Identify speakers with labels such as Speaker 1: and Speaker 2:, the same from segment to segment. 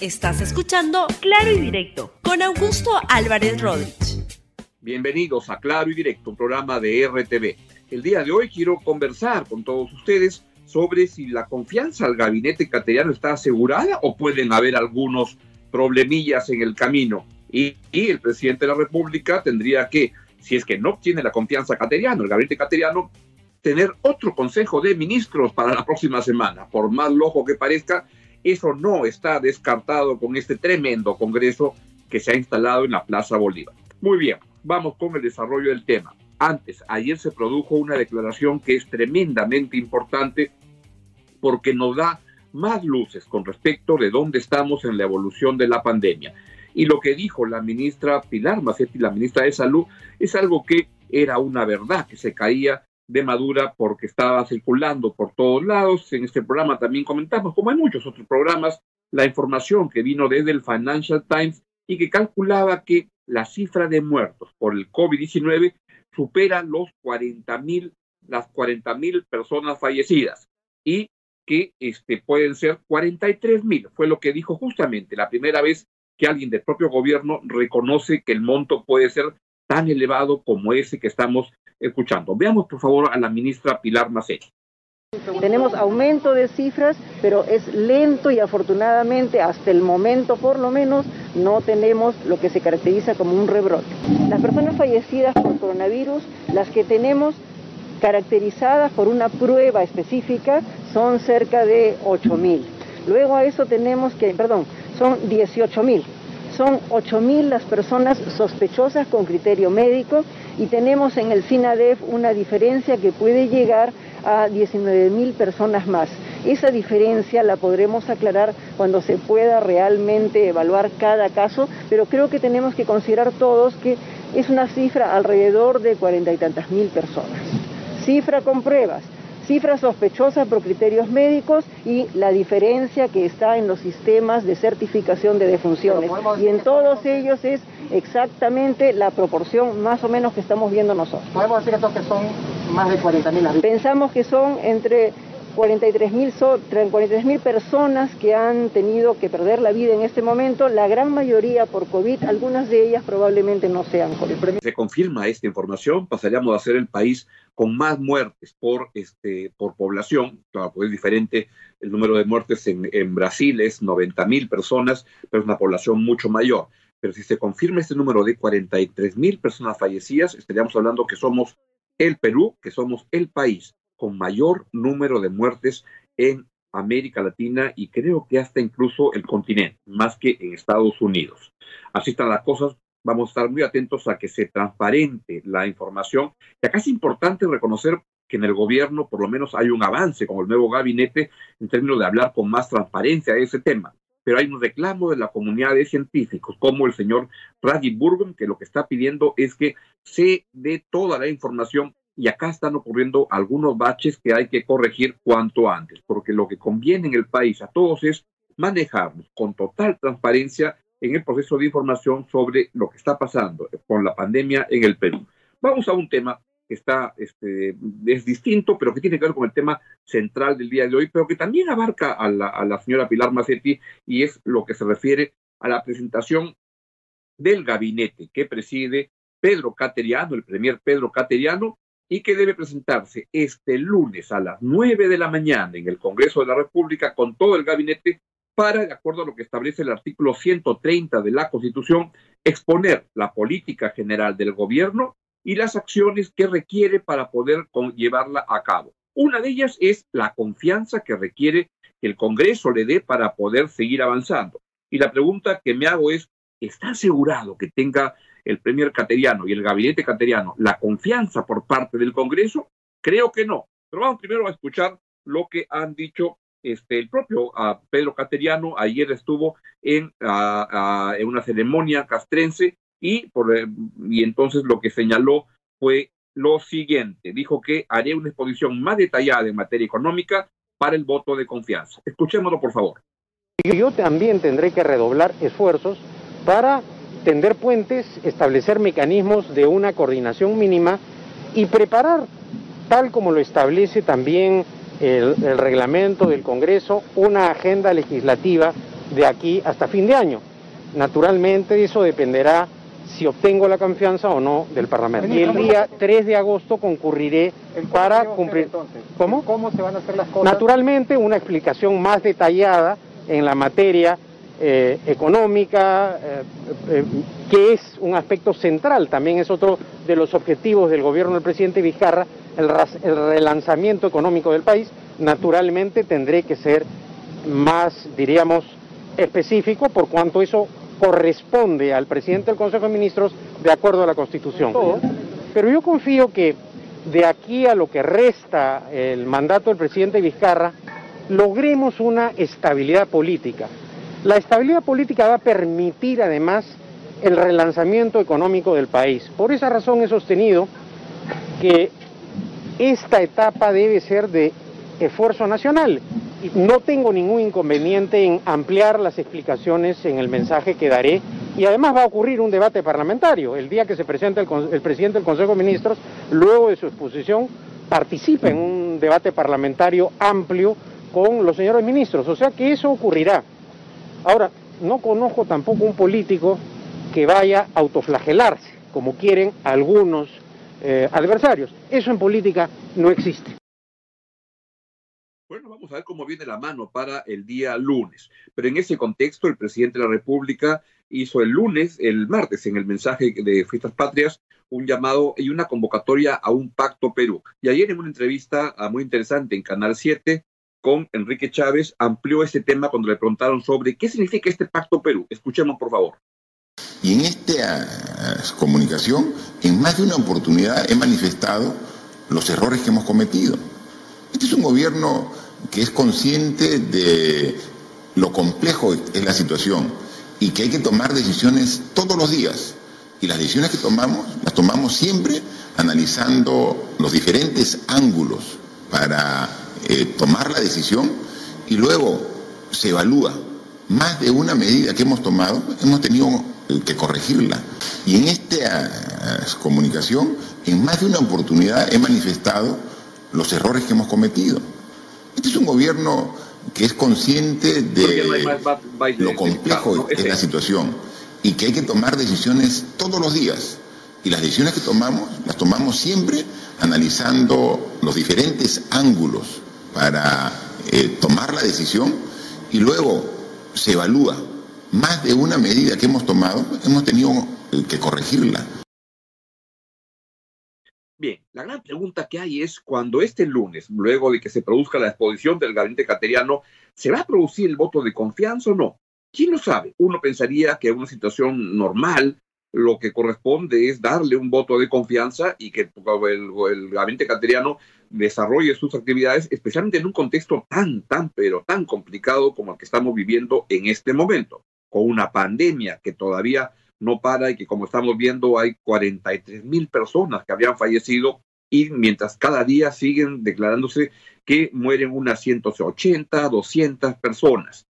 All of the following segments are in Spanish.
Speaker 1: Estás escuchando Claro y Directo con Augusto Álvarez Rodríguez.
Speaker 2: Bienvenidos a Claro y Directo, programa de RTV. El día de hoy quiero conversar con todos ustedes sobre si la confianza al gabinete cateriano está asegurada o pueden haber algunos problemillas en el camino. Y, y el presidente de la República tendría que, si es que no obtiene la confianza cateriano, el gabinete cateriano, tener otro consejo de ministros para la próxima semana. Por más loco que parezca, eso no está descartado con este tremendo Congreso que se ha instalado en la Plaza Bolívar. Muy bien, vamos con el desarrollo del tema. Antes, ayer se produjo una declaración que es tremendamente importante porque nos da más luces con respecto de dónde estamos en la evolución de la pandemia. Y lo que dijo la ministra Pilar Macetti, la ministra de Salud, es algo que era una verdad, que se caía de Madura porque estaba circulando por todos lados. En este programa también comentamos, como en muchos otros programas, la información que vino desde el Financial Times y que calculaba que la cifra de muertos por el COVID-19 supera los 40 mil, las 40 mil personas fallecidas y que este, pueden ser 43 mil. Fue lo que dijo justamente la primera vez que alguien del propio gobierno reconoce que el monto puede ser tan elevado como ese que estamos escuchando. Veamos, por favor, a la ministra Pilar Macetti.
Speaker 3: Tenemos aumento de cifras, pero es lento y afortunadamente hasta el momento por lo menos no tenemos lo que se caracteriza como un rebrote. Las personas fallecidas por coronavirus, las que tenemos caracterizadas por una prueba específica, son cerca de 8.000. Luego a eso tenemos que, perdón, son 18.000. Son 8.000 las personas sospechosas con criterio médico y tenemos en el SINADEF una diferencia que puede llegar a 19 mil personas más. Esa diferencia la podremos aclarar cuando se pueda realmente evaluar cada caso, pero creo que tenemos que considerar todos que es una cifra alrededor de cuarenta y tantas mil personas. Cifra con pruebas cifras sospechosas por criterios médicos y la diferencia que está en los sistemas de certificación de defunciones. Y en todos ellos es exactamente la proporción más o menos que estamos viendo nosotros.
Speaker 4: Podemos decir que son más de 40.000
Speaker 3: Pensamos que son entre 43 mil personas que han tenido que perder la vida en este momento, la gran mayoría por COVID, algunas de ellas probablemente no sean COVID.
Speaker 2: Se confirma esta información, pasaríamos a ser el país con más muertes por, este, por población, claro, pues es diferente, el número de muertes en, en Brasil es 90 mil personas, pero es una población mucho mayor. Pero si se confirma este número de 43 mil personas fallecidas, estaríamos hablando que somos el Perú, que somos el país con mayor número de muertes en América Latina y creo que hasta incluso el continente, más que en Estados Unidos. Así están las cosas. Vamos a estar muy atentos a que se transparente la información. Y acá es importante reconocer que en el gobierno por lo menos hay un avance con el nuevo gabinete en términos de hablar con más transparencia de ese tema. Pero hay un reclamo de la comunidad de científicos, como el señor Radi Burgum, que lo que está pidiendo es que se dé toda la información y acá están ocurriendo algunos baches que hay que corregir cuanto antes, porque lo que conviene en el país a todos es manejarnos con total transparencia en el proceso de información sobre lo que está pasando con la pandemia en el Perú. Vamos a un tema que está, este, es distinto, pero que tiene que ver con el tema central del día de hoy, pero que también abarca a la, a la señora Pilar Macetti y es lo que se refiere a la presentación del gabinete que preside Pedro Cateriano, el premier Pedro Cateriano, y que debe presentarse este lunes a las 9 de la mañana en el Congreso de la República con todo el gabinete para, de acuerdo a lo que establece el artículo 130 de la Constitución, exponer la política general del gobierno y las acciones que requiere para poder llevarla a cabo. Una de ellas es la confianza que requiere que el Congreso le dé para poder seguir avanzando. Y la pregunta que me hago es, ¿está asegurado que tenga el Premier Cateriano y el gabinete Cateriano la confianza por parte del Congreso? Creo que no. Pero vamos primero a escuchar lo que han dicho este, el propio uh, Pedro Cateriano. Ayer estuvo en, uh, en, una ceremonia castrense y, por, eh, y entonces lo que señaló fue lo siguiente. Dijo que haría una exposición más detallada en materia económica para el voto de confianza. Escuchémoslo, por favor.
Speaker 5: Yo también tendré que redoblar esfuerzos para tender puentes, establecer mecanismos de una coordinación mínima y preparar, tal como lo establece también el, el reglamento del Congreso, una agenda legislativa de aquí hasta fin de año. Naturalmente eso dependerá si obtengo la confianza o no del Parlamento. Y el día 3 de agosto concurriré para cumplir...
Speaker 4: ¿Cómo? ¿Cómo se van a hacer las cosas?
Speaker 5: Naturalmente una explicación más detallada en la materia eh, económica, eh, eh, que es un aspecto central, también es otro de los objetivos del gobierno del presidente Vizcarra, el, el relanzamiento económico del país, naturalmente tendré que ser más, diríamos, específico por cuanto eso corresponde al presidente del Consejo de Ministros de acuerdo a la Constitución. Pero yo confío que de aquí a lo que resta el mandato del presidente Vizcarra, logremos una estabilidad política. La estabilidad política va a permitir además el relanzamiento económico del país. Por esa razón he sostenido que esta etapa debe ser de esfuerzo nacional no tengo ningún inconveniente en ampliar las explicaciones en el mensaje que daré y además va a ocurrir un debate parlamentario. El día que se presente el, presidente del Consejo de Ministros, luego de su exposición, participa en un debate parlamentario amplio con los señores ministros. O sea que eso ocurrirá. Ahora, no conozco tampoco un político que vaya a autoflagelarse, como quieren algunos eh, adversarios. Eso en política no existe.
Speaker 2: Bueno, vamos a ver cómo viene la mano para el día lunes. Pero en ese contexto, el presidente de la República hizo el lunes, el martes, en el mensaje de Fiestas Patrias, un llamado y una convocatoria a un pacto Perú. Y ayer en una entrevista ah, muy interesante en Canal 7 con Enrique Chávez, amplió ese tema cuando le preguntaron sobre qué significa este pacto Perú. Escuchemos, por favor.
Speaker 6: Y en esta ah, comunicación, en más de una oportunidad he manifestado los errores que hemos cometido este es un gobierno que es consciente de lo complejo es la situación y que hay que tomar decisiones todos los días. Y las decisiones que tomamos, las tomamos siempre analizando los diferentes ángulos para eh, tomar la decisión y luego se evalúa. Más de una medida que hemos tomado, hemos tenido que corregirla. Y en esta eh, comunicación, en más de una oportunidad he manifestado los errores que hemos cometido. Este es un gobierno que es consciente de lo complejo es la situación y que hay que tomar decisiones todos los días. Y las decisiones que tomamos, las tomamos siempre analizando los diferentes ángulos para eh, tomar la decisión y luego se evalúa. Más de una medida que hemos tomado, hemos tenido que corregirla.
Speaker 2: Bien, la gran pregunta que hay es cuando este lunes, luego de que se produzca la exposición del gabinete cateriano, ¿se va a producir el voto de confianza o no? ¿Quién lo sabe? Uno pensaría que en una situación normal lo que corresponde es darle un voto de confianza y que el, el gabinete cateriano desarrolle sus actividades, especialmente en un contexto tan, tan, pero tan complicado como el que estamos viviendo en este momento, con una pandemia que todavía no para y que como estamos viendo hay 43 mil personas que habían fallecido y mientras cada día siguen declarándose que mueren unas 180, 200 personas.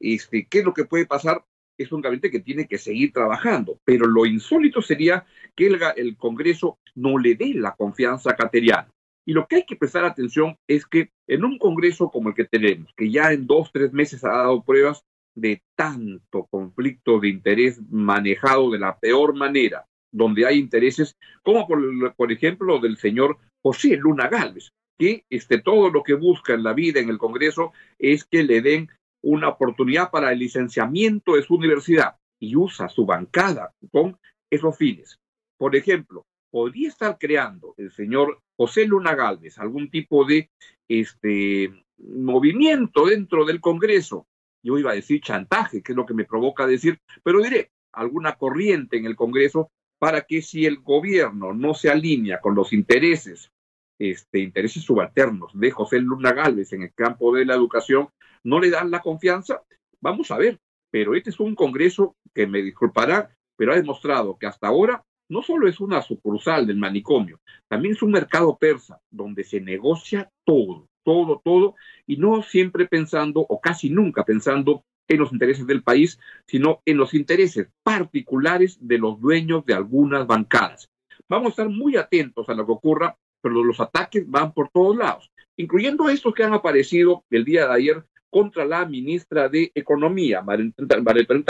Speaker 2: Este, ¿Qué es lo que puede pasar? Es un gabinete que tiene que seguir trabajando, pero lo insólito sería que el, Congreso no le dé la confianza a. Y lo que hay que prestar atención es que en un Congreso como el que tenemos, que ya en dos, tres meses ha dado pruebas de tanto conflicto de interés manejado de la peor manera, donde hay intereses, como por, ejemplo del señor José Luna Gálvez, que este, todo lo que busca en la vida en el Congreso es que le den una oportunidad para el licenciamiento de su universidad y usa su bancada con esos fines. Por ejemplo, podría estar creando el señor José Luna Gálvez algún tipo de este, movimiento dentro del Congreso yo iba a decir chantaje, que es lo que me provoca decir, pero diré alguna corriente en el Congreso para que si el gobierno no se alinea con los intereses, este, intereses subalternos de José Luna Gálvez en el campo de la educación, no le dan la confianza, vamos a ver. Pero este es un Congreso que me disculpará, pero ha demostrado que hasta ahora no solo es una sucursal del manicomio, también es un mercado persa donde se negocia todo todo, todo, y no siempre pensando, o casi nunca pensando en los intereses del país, sino en los intereses particulares de los dueños de algunas bancadas. Vamos a estar muy atentos a lo que ocurra, pero los ataques van por todos lados, incluyendo estos que han aparecido el día de ayer contra la ministra de Economía, María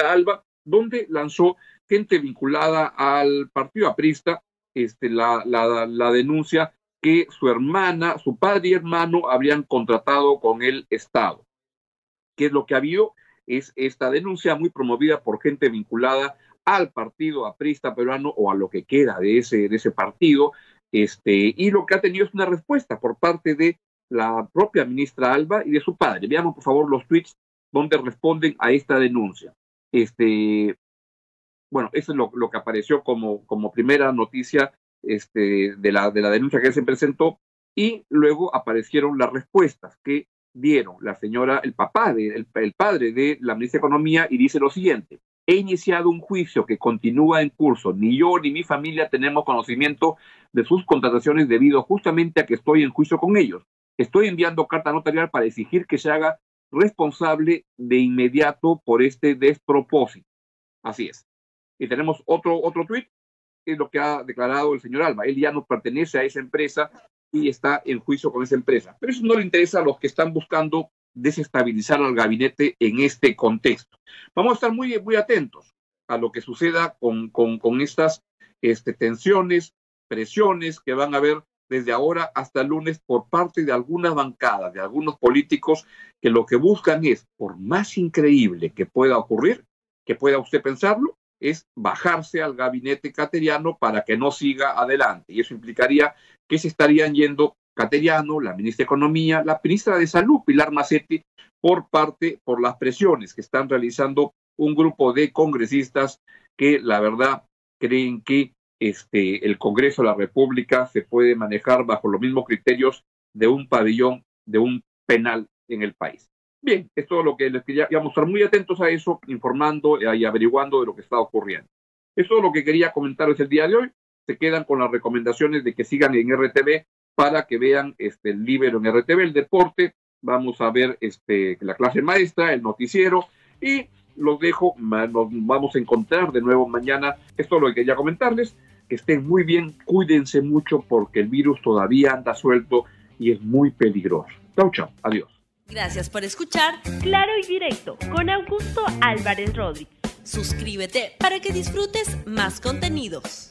Speaker 2: Alba, donde lanzó gente vinculada al partido aprista este, la, la, la denuncia que su hermana, su padre y hermano habrían contratado con el Estado. ¿Qué es lo que ha habido? Es esta denuncia muy promovida por gente vinculada al partido aprista peruano o a lo que queda de ese, de ese partido, este, y lo que ha tenido es una respuesta por parte de la propia ministra Alba y de su padre. Veamos, por favor, los tweets donde responden a esta denuncia. Este, bueno, eso es lo, que apareció como, como primera noticia este, de, la, de la denuncia que se presentó y luego aparecieron las respuestas que dieron la señora, el papá, de, el, padre de la ministra de Economía y dice lo siguiente, he iniciado un juicio que continúa en curso. Ni yo ni mi familia tenemos conocimiento de sus contrataciones debido justamente a que estoy en juicio con ellos. Estoy enviando carta notarial para exigir que se haga responsable de inmediato por este despropósito. Así es. Y tenemos otro, otro tuit es lo que ha declarado el señor Alba. Él ya no pertenece a esa empresa y está en juicio con esa empresa. Pero eso no le interesa a los que están buscando desestabilizar al gabinete en este contexto. Vamos a estar muy, muy atentos a lo que suceda con, con, con estas este, tensiones, presiones que van a haber desde ahora hasta el lunes por parte de algunas bancadas, de algunos políticos que lo que buscan es, por más increíble que pueda ocurrir, que pueda usted pensarlo, es bajarse al gabinete cateriano para que no siga adelante. Y eso implicaría que se estarían yendo Cateriano, la ministra de Economía, la ministra de Salud, Pilar Macetti, por parte, por las presiones que están realizando un grupo de congresistas que la verdad creen que este, el Congreso de la República se puede manejar bajo los mismos criterios de un pabellón, de un penal en el país. Bien, es todo lo que les quería, íbamos muy atentos a eso, informando y averiguando de lo que está ocurriendo. Es todo lo que quería comentarles el día de hoy. Se quedan con las recomendaciones de que sigan en RTV para que vean este, el libro en RTV, el deporte. Vamos a ver este, la clase maestra, el noticiero y los dejo. Nos vamos a encontrar de nuevo mañana. Esto es lo que quería comentarles. Que estén muy bien, cuídense mucho porque el virus todavía anda suelto y es muy peligroso. Chau, chau. Adiós.
Speaker 1: Gracias por escuchar Claro y Directo con Augusto Álvarez Rodríguez. Suscríbete para que disfrutes más contenidos.